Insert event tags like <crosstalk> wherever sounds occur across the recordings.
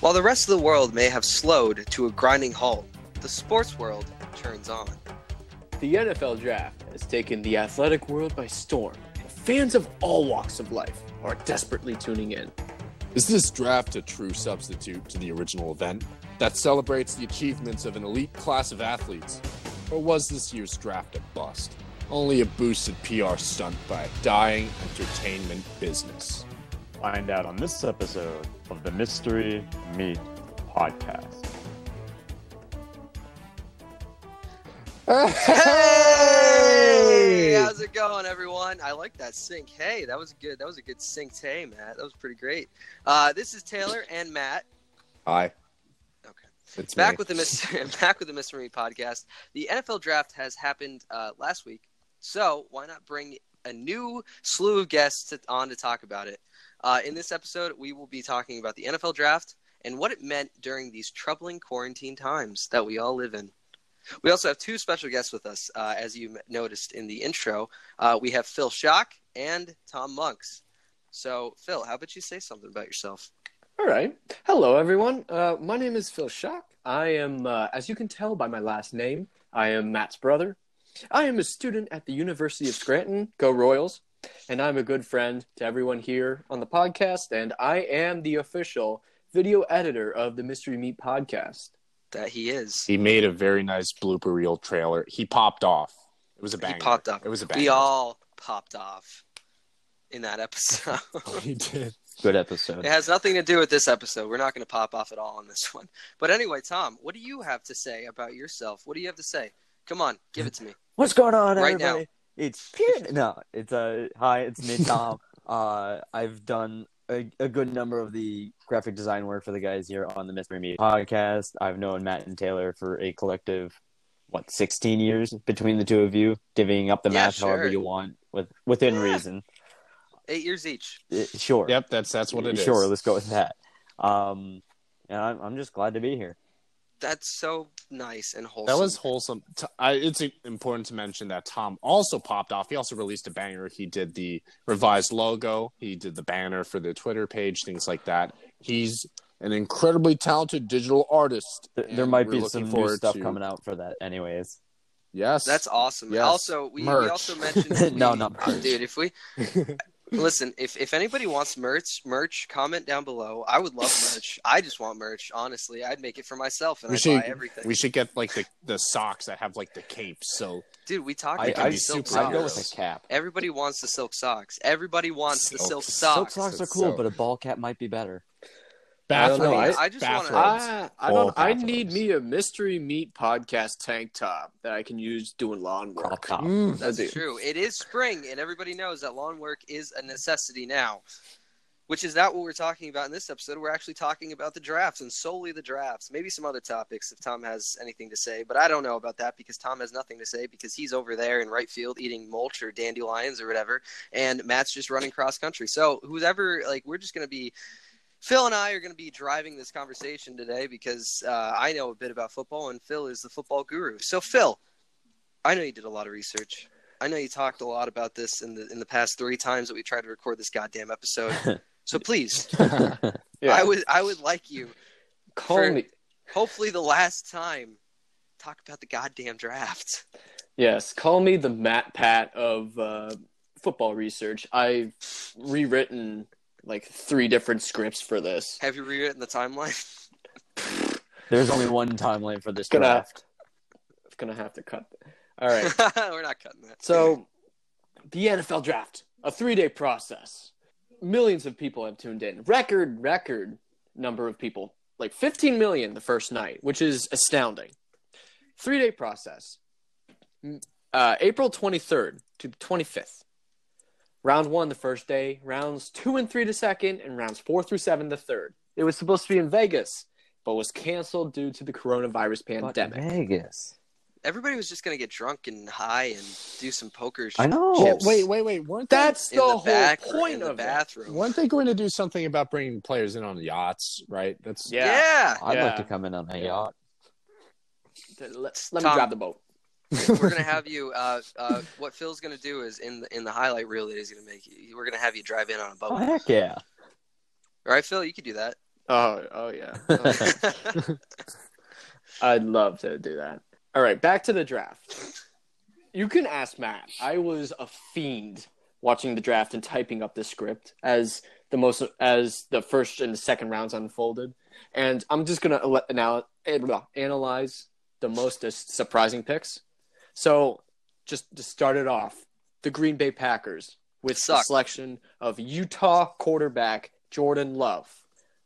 While the rest of the world may have slowed to a grinding halt, the sports world turns on. The NFL draft has taken the athletic world by storm. Fans of all walks of life are desperately tuning in. Is this draft a true substitute to the original event that celebrates the achievements of an elite class of athletes? Or was this year's draft a bust? Only a boosted PR stunt by a dying entertainment business. Find out on this episode of the Mystery Meat Podcast. Hey, how's it going, everyone? I like that sync. Hey, that was good. That was a good sync. Hey, Matt, that was pretty great. Uh, this is Taylor and Matt. Hi. Okay. It's Back me. with the mystery, <laughs> back with the mystery podcast. The NFL draft has happened uh, last week, so why not bring a new slew of guests to, on to talk about it? Uh, in this episode, we will be talking about the NFL draft and what it meant during these troubling quarantine times that we all live in. We also have two special guests with us, uh, as you noticed in the intro. Uh, we have Phil Schock and Tom Monks. So, Phil, how about you say something about yourself? All right. Hello, everyone. Uh, my name is Phil Schock. I am, uh, as you can tell by my last name, I am Matt's brother. I am a student at the University of Scranton. Go Royals. And I'm a good friend to everyone here on the podcast. And I am the official video editor of the Mystery Meat podcast. That he is. He made a very nice blooper reel trailer. He popped off. It was a banger. He popped off. It was a banger. We all popped off in that episode. <laughs> Oh, he did. Good episode. it has nothing to do with this episode. We're not going to pop off at all on this one. But anyway, Tom, what do you have to say about yourself? What do you have to say? Come on, give it to me. What's going on, Right everybody? It's Pierre. <laughs> No, it's uh, hi, it's me, Tom. <laughs> uh, I've done a, a good number of the graphic design work for the guys here on the Mystery Media podcast. I've known Matt and Taylor for a collective, what, 16 years between the two of you, divvying up the Yeah, match however you want, with within Yeah. reason. Eight years each. Uh, sure. Yep, that's that's what it is. Sure, let's go with that. Um, and I'm, I'm just glad to be here. That's so nice and wholesome. That was wholesome. T- I, it's important to mention that Tom also popped off. He also released a banger. He did the revised logo. He did the banner for the Twitter page, things like that. He's an incredibly talented digital artist. Th- there might be some new stuff to- coming out for that, anyways. Yes, That's awesome. Yes. Also, we, we also mentioned <laughs> No, we- not uh, <coughs> merch. dude. If we <laughs> listen, if if anybody wants merch, merch, comment down below. I would love <laughs> merch. I just want merch. Honestly, I'd make it for myself and We I'd should buy everything. we should get like the, the socks that have like the capes. So Dude, we talked I, about I, be silk super I go with socks. a cap. Everybody wants the silk socks. Everybody wants the Silk- silk Silk socks. socks are cool, so- but a ball cap might be better. I don't know. bathrobes. I- I just wanna- I, I don't. I need me a Mystery Meat podcast tank top that I can use doing lawn work. Mm. That's I do. true. It is spring, and everybody knows that lawn work is a necessity now. Which is not what we're talking about in this episode. We're actually talking about the drafts and solely the drafts. Maybe some other topics if Tom has anything to say, but I don't know about that because Tom has nothing to say because he's over there in right field eating mulch or dandelions or whatever, and Matt's just running cross country. So whoever, like, we're just gonna be. Phil and I are going to be driving this conversation today because uh, I know a bit about football, and Phil is the football guru. So, Phil, I know you did a lot of research. I know you talked a lot about this in the in the past three times that we tried to record this goddamn episode. <laughs> so please, <laughs> Yeah. I would I would like you, call for- me. hopefully the last time, talk about the goddamn draft. Yes, call me the MatPat of uh, football research. I've rewritten like three different scripts for this. Have you rewritten the timeline? <laughs> There's only one timeline for this Gonna- draft. gonna have to cut. All right. <laughs> We're not cutting that. So, the NFL draft, a three day process. Millions of people have tuned in. Record, record number of people. Like 15 million the first night, which is astounding. Three day process. Uh, April 23rd to 25th. Round one the first day, rounds two and three the second, and rounds four through seven the third. It was supposed to be in Vegas, but was canceled due to the coronavirus pandemic. But pandemic. Vegas. Everybody was just gonna get drunk and high and do some poker. I know. Oh, Chips. wait, wait, wait. Weren't That's in the, the, whole back point in the of it. bathroom. weren't they going to do something about bringing players in on yachts? Right. That's Yeah. yeah. I'd Yeah. like to come in on a yacht. Let's, let Tom. me grab the boat. We're gonna <laughs> have you. Uh, uh, what Phil's gonna do is in the in the highlight reel that he's gonna make you. We're gonna have you drive in on a boat. Oh heck yeah! All right, Phil, you could do that. Oh, oh yeah. Oh, <laughs> I'd love to do that. All right, back to the draft. You can ask Matt. I was a fiend watching the draft and typing up the script as the most as the first and the second rounds unfolded, and I'm just gonna ele- anal- eh, blah, analyze the most surprising picks. So, just to start it off, the Green Bay Packers with the selection of Utah quarterback Jordan Love.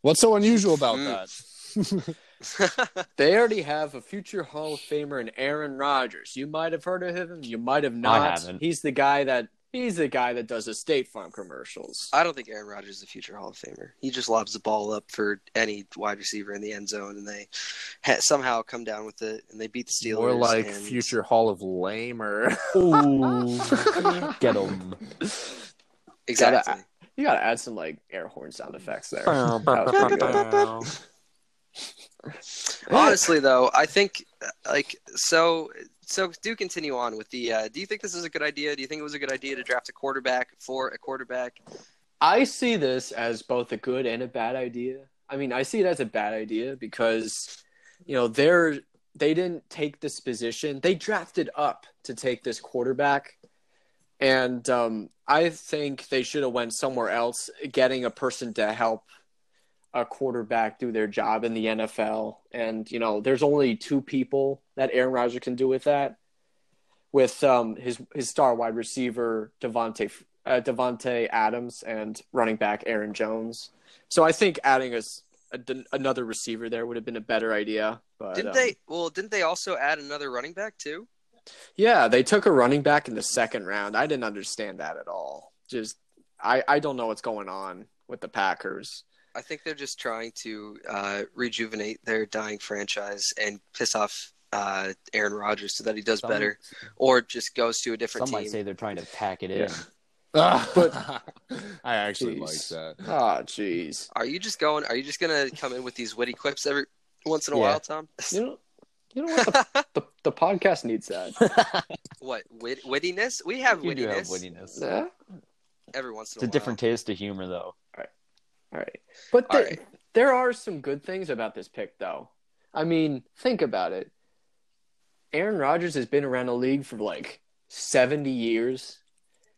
What's so unusual about Mm. that? <laughs> They already have a future Hall of Famer in Aaron Rodgers. You might have heard of him, you might have not. haven't. He's the guy that he's the guy that does the State Farm commercials. I don't think Aaron Rodgers is a future Hall of Famer. He just lobs the ball up for any wide receiver in the end zone, and they ha- somehow come down with it, and they beat the Steelers. More like and- future Hall of Lamer. Ooh, <laughs> get him. Exactly. You gotta add some like air horn sound effects there. That was pretty good. Honestly, though, I think uh, like so. So do continue on with the. Uh, do you think this is a good idea? Do you think it was a good idea to draft a quarterback for a quarterback? I see this as both a good and a bad idea. I mean, I see it as a bad idea because you know they're they didn't take this position. They drafted up to take this quarterback, and um, I think they should have went somewhere else, getting a person to help a quarterback do their job in the NFL. And you know, there's only two people that Aaron Rodgers can do with that, with um, his his star wide receiver Davante uh, Davante Adams and running back Aaron Jones. So I think adding us a, another receiver there would have been a better idea. But Didn't um, they? Well, didn't they also add another running back too? Yeah, they took a running back in the second round. I didn't understand that at all. Just I I don't know what's going on with the Packers. I think they're just trying to uh, rejuvenate their dying franchise and piss off uh, Aaron Rodgers so that he does Some- better, or just goes to a different Some team. might say they're trying to pack it in. Yeah. <laughs> but <laughs> I actually Jeez. like that. Oh, jeez. Are you just going? Are you just gonna come in with these witty clips every once in a Yeah. while, Tom? You know, you know what? The, the, the podcast needs that. <laughs> what wit- wittiness? We have You do have wittiness wittiness. Yeah. every once in a. It's a, a different taste of humor, though. All right. But All there, right. there are some good things about this pick, though. I mean, think about it. Aaron Rodgers has been around the league for like 70 years.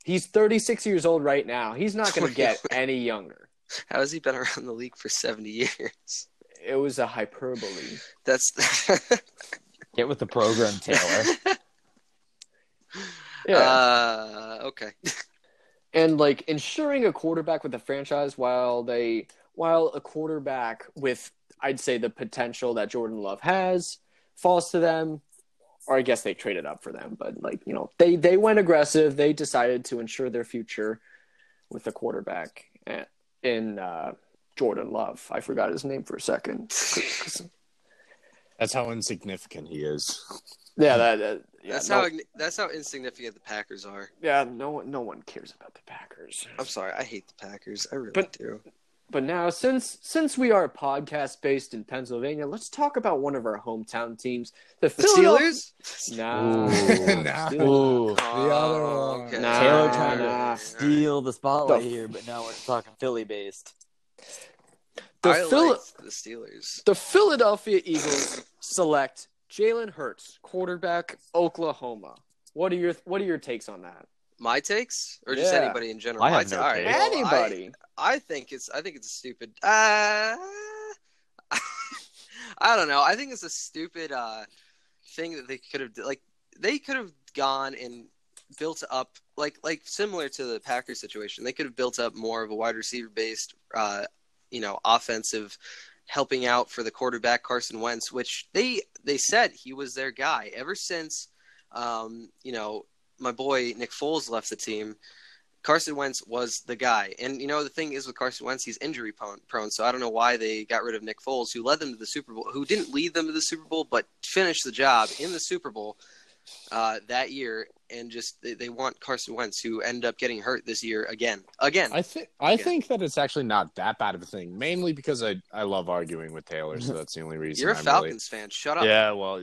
He's 36 years old right now. He's not going to get <laughs> any younger. How has he been around the league for seventy years? It was a hyperbole. That's <laughs> Get with the program, Taylor. <laughs> Yeah. uh, okay. And like ensuring a quarterback with a franchise while they while a quarterback with I'd say the potential that Jordan Love has falls to them or I guess they traded up for them but like you know they they went aggressive. They decided to ensure their future with a quarterback eh, in uh, Jordan Love. I forgot his name for a second. That's how insignificant he is. yeah that, that yeah, that's no, how that's how insignificant the Packers are. yeah no one no one cares about the Packers I'm sorry, I hate the Packers. I really But- do. But now, since since we are a podcast based in Pennsylvania, let's talk about one of our hometown teams, the, The Philadelphia- Steelers? Nah, Ooh. Steelers. Ooh. The other Oh, one. okay. Nah. Taylor trying nah. to steal the spotlight The- here, but now we're talking Philly based. The, I Phil- like the Steelers. the Philadelphia Eagles select Jalen Hurts, quarterback, Oklahoma. What are your What are your takes on that? My takes, or just Yeah. anybody in general? I have My ta- no all right, take. well, Anybody? I, I think it's. I think it's a stupid. Uh, <laughs> I don't know. I think it's a stupid uh, thing that they could have like. They could have gone and built up like like similar to the Packers situation. They could have built up more of a wide receiver based, uh, you know, offensive helping out for the quarterback Carson Wentz, which they they said he was their guy ever since. Um, you know, my boy Nick Foles left the team. Carson Wentz was the guy. And you know the thing is with Carson Wentz, he's injury prone. So I don't know why they got rid of Nick Foles, who led them to the Super Bowl, who didn't lead them to the Super Bowl, but finished the job in the Super Bowl uh, that year. And just they, they want Carson Wentz, who ended up getting hurt this year again, again. I think I Okay. think that it's actually not that bad of a thing. Mainly because I, I love arguing with Taylor, so <laughs> that's the only reason. You're a I'm Falcons fan. Shut up. Yeah, well,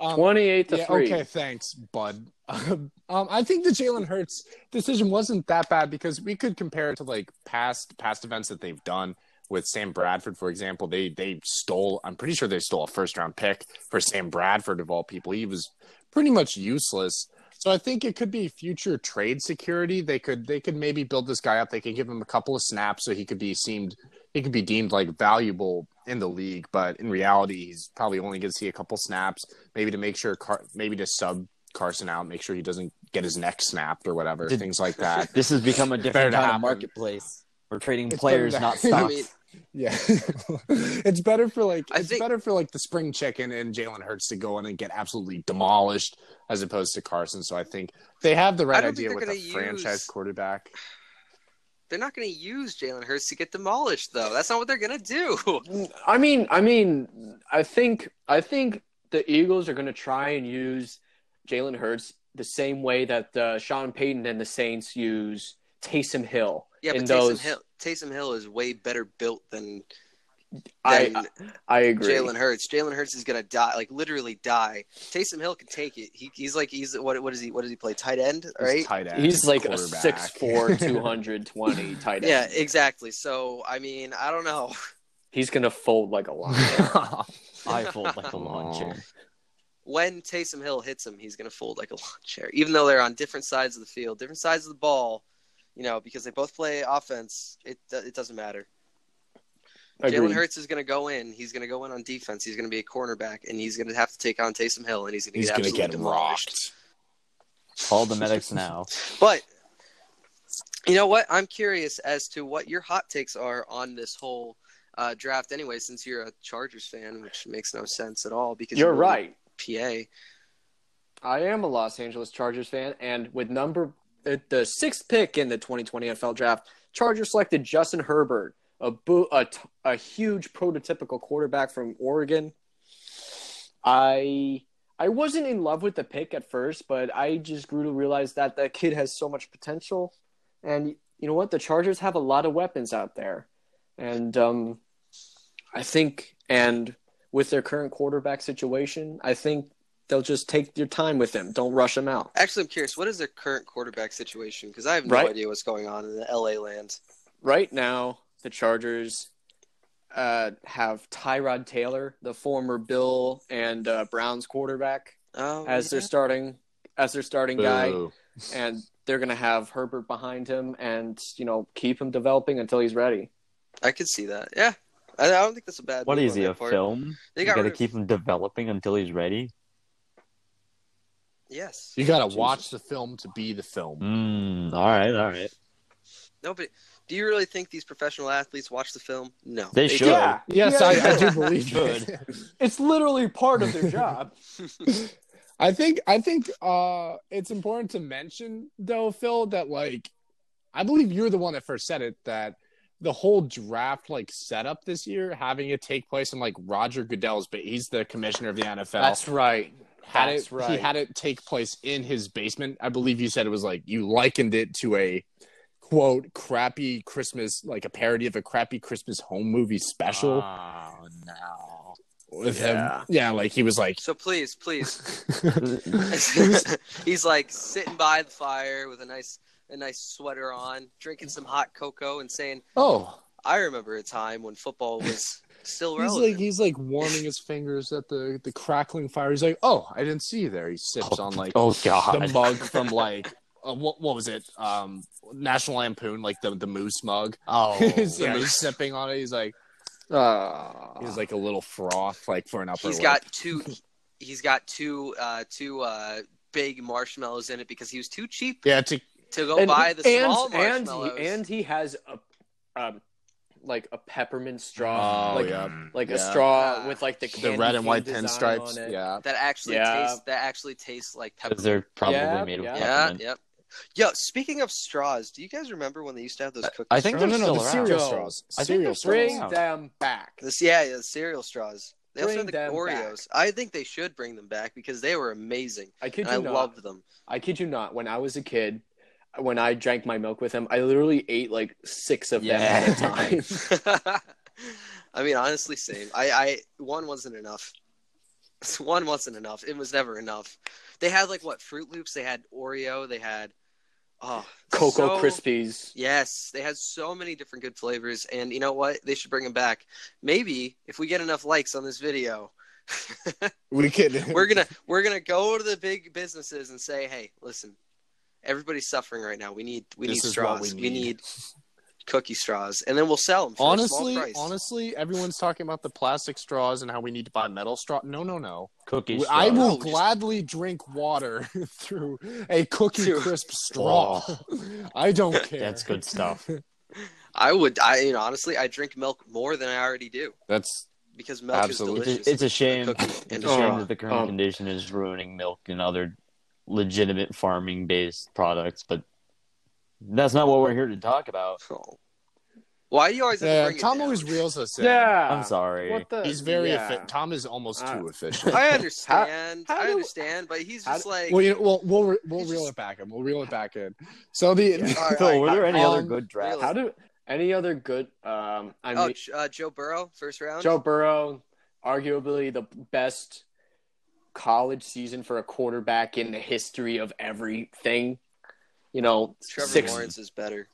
um, Twenty-eight to yeah, three. okay, thanks, bud. <laughs> um, I think the Jalen Hurts decision wasn't that bad because we could compare it to like past past events that they've done. with Sam Bradford, for example. They they stole. I'm pretty sure they stole a first round pick for Sam Bradford of all people. He was pretty much useless. So I think it could be future trade security. They could they could maybe build this guy up. They could give him a couple of snaps so he could be seemed he could be deemed like valuable in the league. But in reality, he's probably only going to see a couple snaps, maybe to make sure Car- maybe to sub Carson out, make sure he doesn't get his neck snapped or whatever, Did- things like that. <laughs> This has become a different kind of marketplace. We're trading It's players, not to- <laughs> stocks. I mean, Yeah, <laughs> it's better for like I it's think- better for like the spring chicken and Jalen Hurts to go in and get absolutely demolished as opposed to Carson. So I think they have the right idea with a gonna franchise quarterback. they're not going to use Jalen Hurts to get demolished, though. That's not what they're going to do. I mean, I mean, I think I think the Eagles are going to try and use Jalen Hurts the same way that uh, Sean Payton and the Saints use Taysom Hill. Yeah, but in Taysom Hill, Taysom Hill is way better built than, I, than I I agree. Jalen Hurts. Jalen Hurts is going to die, like literally die. Taysom Hill can take it. He, he's like he's what what is he? What does he play? Tight end, He's right? tight end, He's like a quarterback. 6'4", <laughs> 220 tight end. Yeah, exactly. So I mean, I don't know. He's gonna fold like a <laughs> lion. <laughs> I fold like a lawn chair. When Taysom Hill hits him, he's going to fold like a lawn chair. Even though they're on different sides of the field, different sides of the ball, you know, because they both play offense. It it doesn't matter. Jalen Agreed. Hurts is going to go in. He's going to go in on defense. He's going to be a cornerback, and he's going to have to take on Taysom Hill, and he's going to He's get gonna absolutely get demolished. rocked. Call the medics now. <laughs> But you know what? I'm curious as to what your hot takes are on this whole uh, draft. Anyway, since you're a Chargers fan, which makes no sense at all because You're you live right. PA. I am a Los Angeles Chargers fan, and with number uh, the sixth pick in the 2020 NFL Draft, Chargers selected Justin Herbert, a bo- a, t- a huge prototypical quarterback from Oregon. I I wasn't in love with the pick at first, but I just grew to realize that that kid has so much potential, and you know what? The Chargers have a lot of weapons out there, and um, I think and with their current quarterback situation, I think they'll just take your time with them. Don't rush them out. Actually, I'm curious. What is their current quarterback situation? Because I have no Right. idea what's going on in the LA land. Right now, the Chargers uh, have Tyrod Taylor, the former Bill and uh, Browns quarterback, Oh, as their starting as their starting guy, and they're gonna have Herbert behind him, and you know keep him developing until he's ready. I could see that. Yeah, I, I don't think that's a bad. What move is on he, a part. film? They You got gotta of- keep him developing until he's ready. Yes. You gotta watch the film to be the film. Mm, all right, all right. No, but do you really think these professional athletes watch the film? No, They should. don't. Yes, Yeah. I, I do believe Should. <laughs> It's literally part of their job. <laughs> I think I think uh it's important to mention though, Phil, that like I believe you're the one that first said it that the whole draft like setup this year, having it take place in like Roger Goodell's, but he's the commissioner of the NFL. That's right. had That's it right. he had it take place in his basement. I believe you said it was like you likened it to a quote crappy Christmas like a parody of a crappy Christmas home movie special Oh no. with yeah. him. Yeah, like he was like So please, please, <laughs> <laughs> he's like sitting by the fire with a nice, a nice sweater on, drinking some hot cocoa, and saying, oh "I remember a time when football was <laughs> still He's relevant." like he's like warming his fingers at the the crackling fire. He's like, "Oh, I didn't see you there." He sips on like Oh god the mug from like uh, what what was it? Um, National Lampoon, like the the moose mug. Oh. <laughs> he's, yes. he's sipping on it. He's like Uh, he's like a little froth, like for an upper. he's lip. got <laughs> two, he's got two, uh, two uh, big marshmallows in it because he was too cheap yeah. To, to go and, buy the and, small and marshmallows. he, and he has a um like a peppermint straw, oh like yeah, like a straw Ah. with like the the red and white cane design pinstripes. Yeah, that actually Yeah. tastes that actually tastes like peppermint. they're probably Yeah, made of yeah. Yeah, yep. Yo, speaking of straws, do you guys remember when they used to have those cookie I think no, straws? no, they're no, still the around. cereal straws. I think Cereal they're straws. Bring around. them back. This, yeah, yeah, the cereal straws. They also Bring had the them Oreos. I think they should bring them back because they were amazing. I kid And you I not. loved them. I kid you not. When I was a kid, when I drank my milk with him, I literally ate like six of them at a time. <laughs> <laughs> I mean, honestly, same. I, I one wasn't enough. <laughs> One wasn't enough. It was never enough. They had like what Froot Loops. They had Oreo. They had Oh, Cocoa so- Krispies. Yes, they had so many different good flavors, and you know what? They should bring them back. Maybe if we get enough likes on this video, We could. we're gonna we're gonna go to the big businesses and say, "Hey, listen, everybody's suffering right now. We need we This need straws. we We need." need cookie straws, and then we'll sell them for a honestly, small price." honestly, everyone's talking about the plastic straws and how we need to buy metal straw. No, no, no. Cookies. I will No, just- gladly drink water <laughs> through a cookie Through- crisp <laughs> straw. <laughs> I don't care. That's good stuff. I would, I you know, honestly, I drink milk more than I already do That's because milk Absolutely. is It's delicious. a, it's a shame. Cookie It's a a shame that the current Um, condition is ruining milk and other legitimate farming based products, but that's not what we're here to talk about. Oh. Why do you always have to yeah. Tom always reels us in. Yeah. I'm sorry. What the? He's very yeah. efficient. Tom is almost Uh, too efficient. I <laughs> understand. how I do- understand, but he's just do- like well, you know, we'll we'll, re- we'll reel just- it back in. We'll reel it back in. So the All <laughs> right, Phil, all were right. there any other Um, good drafts? How do any other good? Um, I oh, mean, J- uh, Joe Burrow, first round. Joe Burrow, arguably the best college season for a quarterback in the history of everything. You know, Trevor six. Lawrence is better.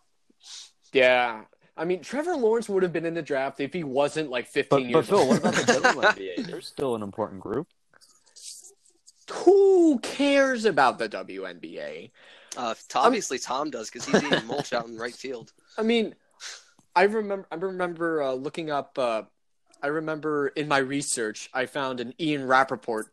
Yeah, I mean, Trevor Lawrence would have been in the draft if he wasn't like 15 But, years but Phil, old. what about the WNBA? <laughs> They're still an important group. Who cares about the WNBA? Uh, obviously, Tom does because he's eating mulch out in right field. I mean, I remember. I remember uh, looking up. Uh, I remember in my research, I found an Ian Rapoport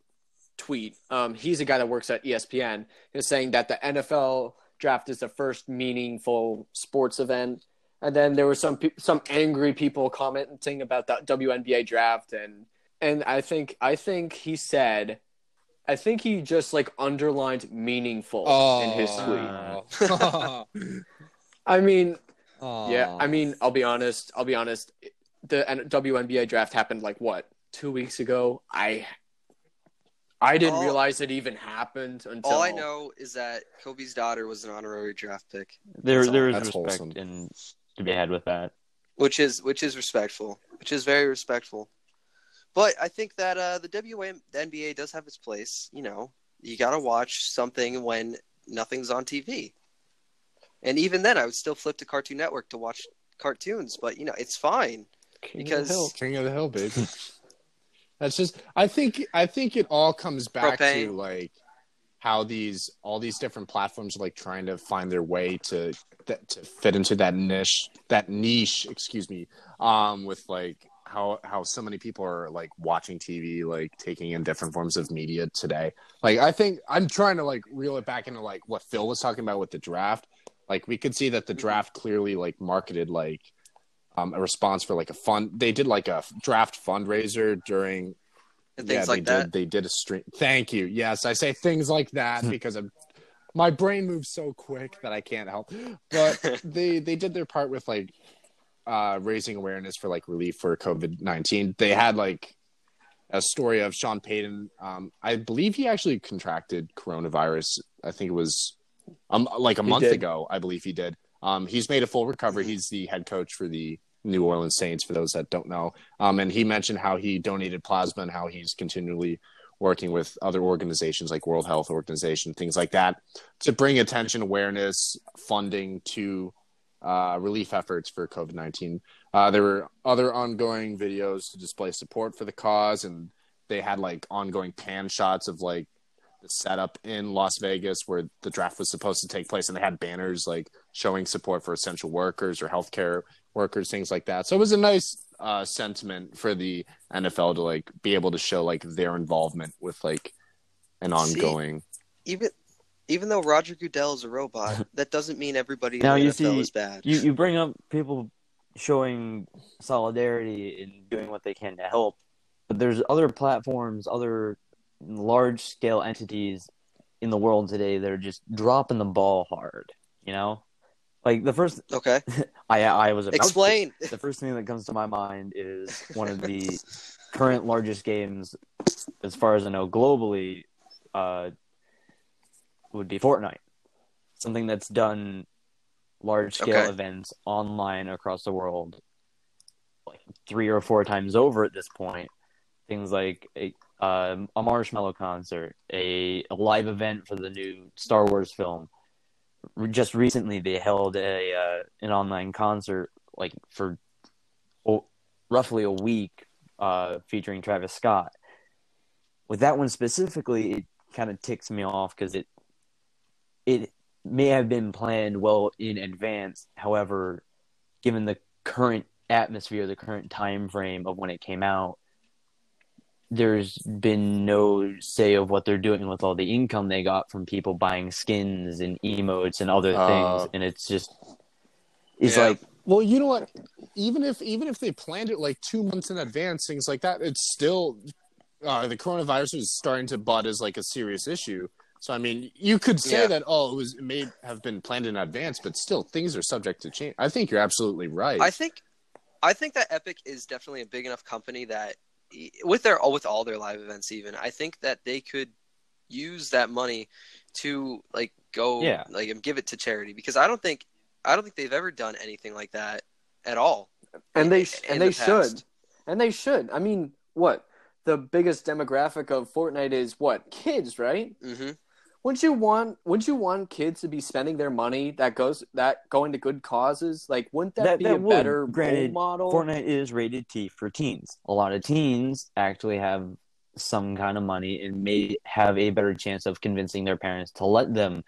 tweet. Um, he's a guy that works at ESPN. Is saying that the NFL draft is the first meaningful sports event, and then there were some pe- some angry people commenting about the WNBA draft, and and I think I think he said. I think he just like underlined meaningful in his tweet. Oh. <laughs> I mean, Oh. yeah, I mean, I'll be honest. I'll be honest. The WNBA draft happened like what two weeks ago. I I didn't All- realize it even happened until All I know is that Kobe's daughter was an honorary draft pick, There, That's there all- is that's respect wholesome. in to be had with that. which is which is respectful, which is very respectful. But I think that uh, the WNBA does have its place. You know, you got to watch something when nothing's on TV. And even then, I would still flip to Cartoon Network to watch cartoons. But you know, it's fine. King of the because- Hill. King of the Hill, baby. <laughs> That's just. I think. I think it all comes back Propane. to like how these all these different platforms are like trying to find their way to that to fit into that niche that niche. Excuse me. Um, with like how how so many people are like watching TV, like taking in different forms of media today. Like I think I'm trying to like reel it back into like what Phil was talking about with the draft. Like we could see that the draft clearly like marketed like um, a response for like a fund. They did like a draft fundraiser during And yeah, things they like that. Did, they did a stream. Thank you. Yes, I say things like that because I'm, my brain moves so quick that I can't help. But <laughs> they they did their part with like uh, raising awareness for like relief for COVID nineteen. They had like a story of Sean Payton. Um, I believe he actually contracted coronavirus. I think it was um like a He month did. ago. I believe he did. Um, he's made a full recovery. He's the head coach for the New Orleans Saints. For those that don't know, um, and he mentioned how he donated plasma and how he's continually working with other organizations like World Health Organization, things like that, to bring attention, awareness, funding to uh, relief efforts for COVID 19. Uh, there were other ongoing videos to display support for the cause, and they had like ongoing pan shots of like the setup in Las Vegas where the draft was supposed to take place, and they had banners like showing support for essential workers or healthcare workers, things like that. So it was a nice uh, sentiment for the NFL to like be able to show like their involvement with like an See, ongoing. Even even though Roger Goodell is a robot, <laughs> that doesn't mean everybody in Now the you NFL see- is bad. You you bring up people showing solidarity and doing what they can to help, but there's other platforms, other large scale entities in the world today that are just dropping the ball hard. You know, like the first Okay, <laughs> I I was about to- explain. <laughs> the first thing that comes to my mind is one of the current largest games, as far as I know, globally, uh, would be Fortnite. Something that's done large scale Okay. events online across the world, like three or four times over at this point. Things like a, um, a marshmallow concert, a, a live event for the new Star Wars film. just recently they held a uh, an online concert like for roughly a week uh, featuring Travis Scott. With that one specifically, it kind of ticks me off because it it may have been planned well in advance. However, given the current atmosphere, the current time frame of when it came out, there's been no say of what they're doing with all the income they got from people buying skins and emotes and other Uh. things, and it's just it's Yeah. like Well, you know what? Even if even if they planned it like two months in advance, things like that, it's still uh, the coronavirus is starting to bud as like a serious issue. So I mean, you could say Yeah. that oh, it was it may have been planned in advance, but still things are subject to change. I think you're absolutely right. I think, I think that Epic is definitely a big enough company that with their with all their live events, even I think that they could use that money to like go Yeah. like and give it to charity because I don't think I don't think they've ever done anything like that at all. and they sh- and the they should, and they should. I mean, what the biggest demographic of Fortnite is? What kids, right? hmm Wouldn't you want? Wouldn't you want kids to be spending their money that goes that going to good causes? Like, wouldn't that, That- be that a would. better Granted, role model? Fortnite is rated T for teens. A lot of teens actually have some kind of money and may have a better chance of convincing their parents to let them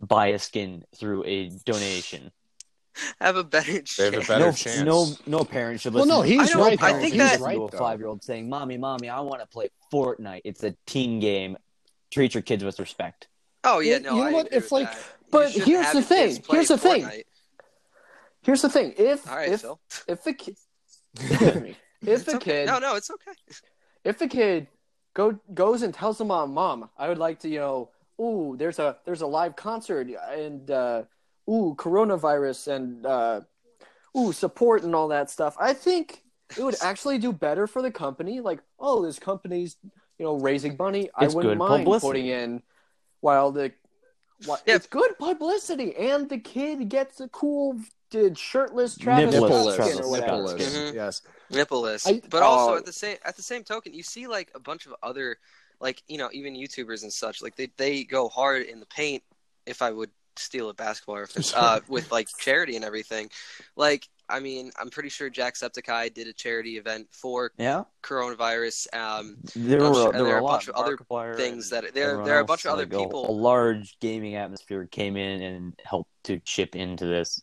buy a skin through a donation. <laughs> Have a better They have a chance. better no, chance. no, no parent should Well, listen. no, he's I know, right. I think he's that- right. to a five-year-old saying, "Mommy, mommy, I want to play Fortnite. It's a teen game. Treat your kids with respect." Oh yeah, You- no. you know I what? agree If, like- that. But here's the thing. Here's the thing. Fortnite. Here's the thing: if All right, if Phil. if the kid <laughs> if the okay. kid No, no, it's okay. if the kid go goes and tells the mom, "Mom, I would like to, you know, ooh, there's a there's a live concert and uh, ooh, coronavirus and uh, ooh, support and all that stuff." I think it would actually do better for the company. Like, oh, this company's you know raising money. I It's wouldn't mind publicity. putting in while the while, Yeah. it's good publicity, and the kid gets a cool. uh, Shirtless Travis Nippleless Scott Travis skin or Scott whatever. skin. Nippleless. Mhm. Yes. Nippleless. I- but also Oh. at the same at the same token, you see like a bunch of other like you know even YouTubers and such like they they go hard in the paint. If I would steal a basketball reference <laughs> uh, with like charity and everything, like I mean I'm pretty sure Jacksepticeye did a charity event for Yeah, coronavirus. Um, there were sure- there there were a a lot bunch of other things that there there are a bunch of other like, a- A, large gaming atmosphere came in and helped to chip into this.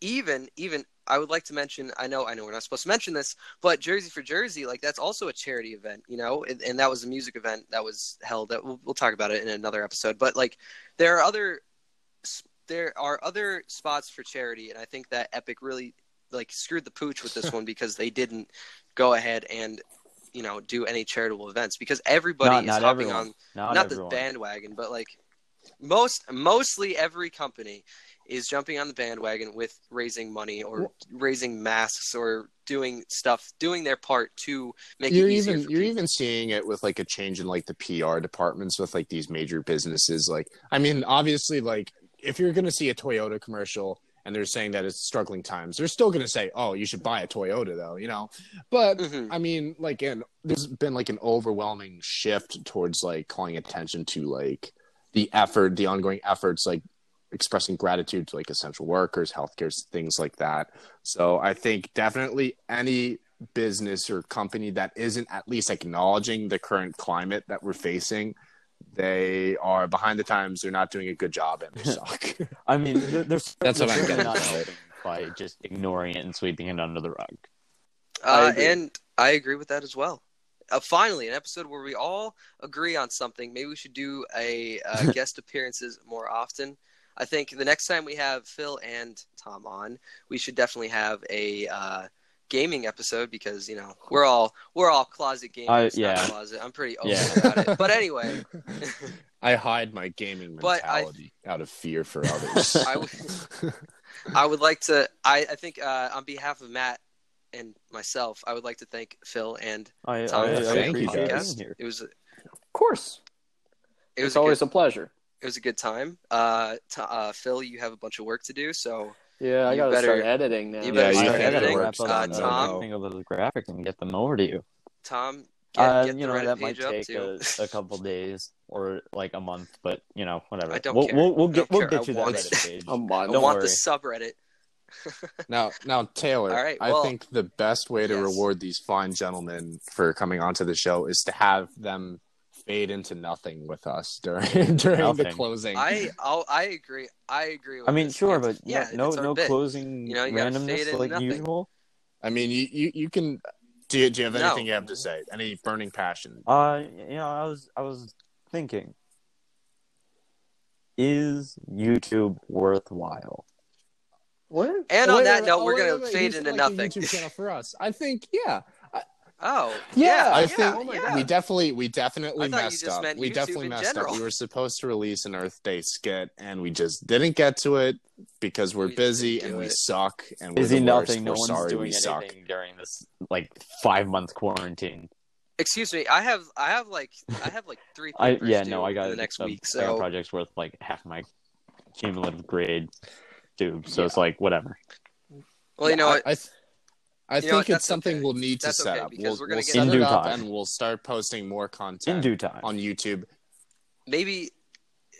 even even I would like to mention I know I know we're not supposed to mention this, but Jersey for Jersey like that's also a charity event, you know, and, and that was a music event that was held. That we'll, we'll talk about it in another episode. But like there are other there are other spots for charity, and I think that Epic really like screwed the pooch with this <laughs> one because they didn't go ahead and you know do any charitable events because everybody Not- is not hopping everyone. on Not, not, the bandwagon, but like most mostly every company is jumping on the bandwagon with raising money or raising masks or doing stuff, doing their part to make you're it easier even for you're people. even seeing it with like a change in like the PR departments with like these major businesses. Like, I mean, obviously, like if you're gonna see a Toyota commercial and they're saying that it's struggling times, they're still gonna say, "Oh, you should buy a Toyota," though, you know. But Mhm. I mean, like, and there's been like an overwhelming shift towards like calling attention to like the effort, the ongoing efforts, like expressing gratitude to like essential workers, healthcare, things like that. So I think definitely any business or company that isn't at least acknowledging the current climate that we're facing, they are behind the times. They're not doing a good job and they suck. I mean, they're, they're <laughs> That's what I'm getting not at. helping by just ignoring it and sweeping it under the rug. Uh, agree. and I agree with that as well. Uh, finally, an episode where we all agree on something. Maybe we should do a uh, <laughs> guest appearances more often. I think the next time we have Phil and Tom on, we should definitely have a uh, gaming episode because you know we're all we're all closet gamers. I- not yeah. closet. I'm pretty open Yeah. about it. But anyway, <laughs> I hide my gaming But I- mentality out of fear for others. <laughs> I would, like to. I, I think uh, on behalf of Matt and myself, I would like to thank Phil and I, Tom I, I for thank you, guys. being here. It was Of course, it was it's a always good, a pleasure. it was a good time. Uh, t- uh, Phil, you have a bunch of work to do, so Yeah, I You gotta better- start editing now. you better I start editing. wrap up Uh, Tom? everything of those graphics and get them over to you. Tom, Get, uh, get the you know that might take a, a <laughs> couple days or like a month, but you know whatever. I don't we'll, care. We'll, we'll get don't we'll care. get you I that want Reddit page. <laughs> A month. I Don't want worry. the subreddit. <laughs> Now, now, Taylor, All right, I think the best way to Yes. reward these fine gentlemen for coming onto the show is to have them fade into nothing with us <laughs> during during the closing. I I'll, I agree. I agree. With I mean, this. sure, It's- but yeah, no no, bit. closing You know, you gotta randomness like nothing. usual. I mean, you, you, you can. Do you, do you have No. anything you have to say? Any burning passion? Uh, you know, I was I was thinking, is YouTube worthwhile? What? And on Wait, that wait, note, oh, we're gonna wait, wait. fade into feel like a nothing. YouTube channel for us. I think, yeah, Oh, yeah. I yeah, think oh we definitely, we definitely I thought you messed up. We YouTube definitely messed general. up. We were supposed to release an Earth Day skit, and we just didn't get to it because we're We busy and do we it. suck. And we're Busy nothing. No We're one's sorry doing we suck. anything during this like five month quarantine. excuse me. I have I have like I have like three. I yeah due no I got the next a, week. I got a So project's worth like half my cumulative grade due, so it's like whatever. well, you know I, what? I, th- I You think what? it's something okay. we'll need to That's set okay, up. We'll, we're we'll set In it due up time. and we'll start posting more content In content due time. on YouTube. Maybe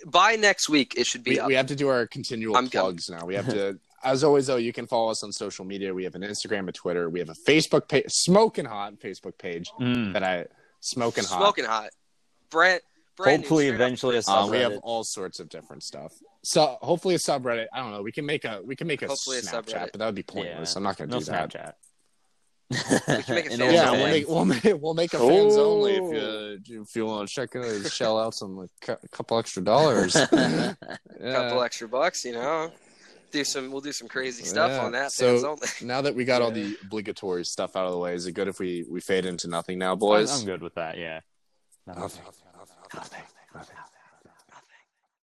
by next week it should be We, up. we have to do our continual I'm- plugs now. We have to, <laughs> as always, though. You can follow us on social media. We have an Instagram, a Twitter. We have a Facebook page, smoking hot Facebook page Mm. that I smoking hot. Smoking hot. Brand. brand Hopefully, straight up eventually, a first. Uh, we have all sorts of different stuff. So hopefully a subreddit. I don't know. We can make a we can make a Hopefully a Snapchat, subreddit. but that would be pointless. Yeah. I'm not going to no do that. Snapchat. We can make a In fans <laughs> Yeah, we'll make we'll make we'll make a fans Oh. only if you if you want to check it out, shell out some like, a couple extra dollars. <laughs> couple Yeah. extra bucks, you know. Do some. We'll do some crazy stuff Yeah. on that. So- only. <laughs> Now that we got all the obligatory stuff out of the way, is it good if we we fade into nothing now, I'm, boys? I'm good with that. Yeah. Nothing. Nothing.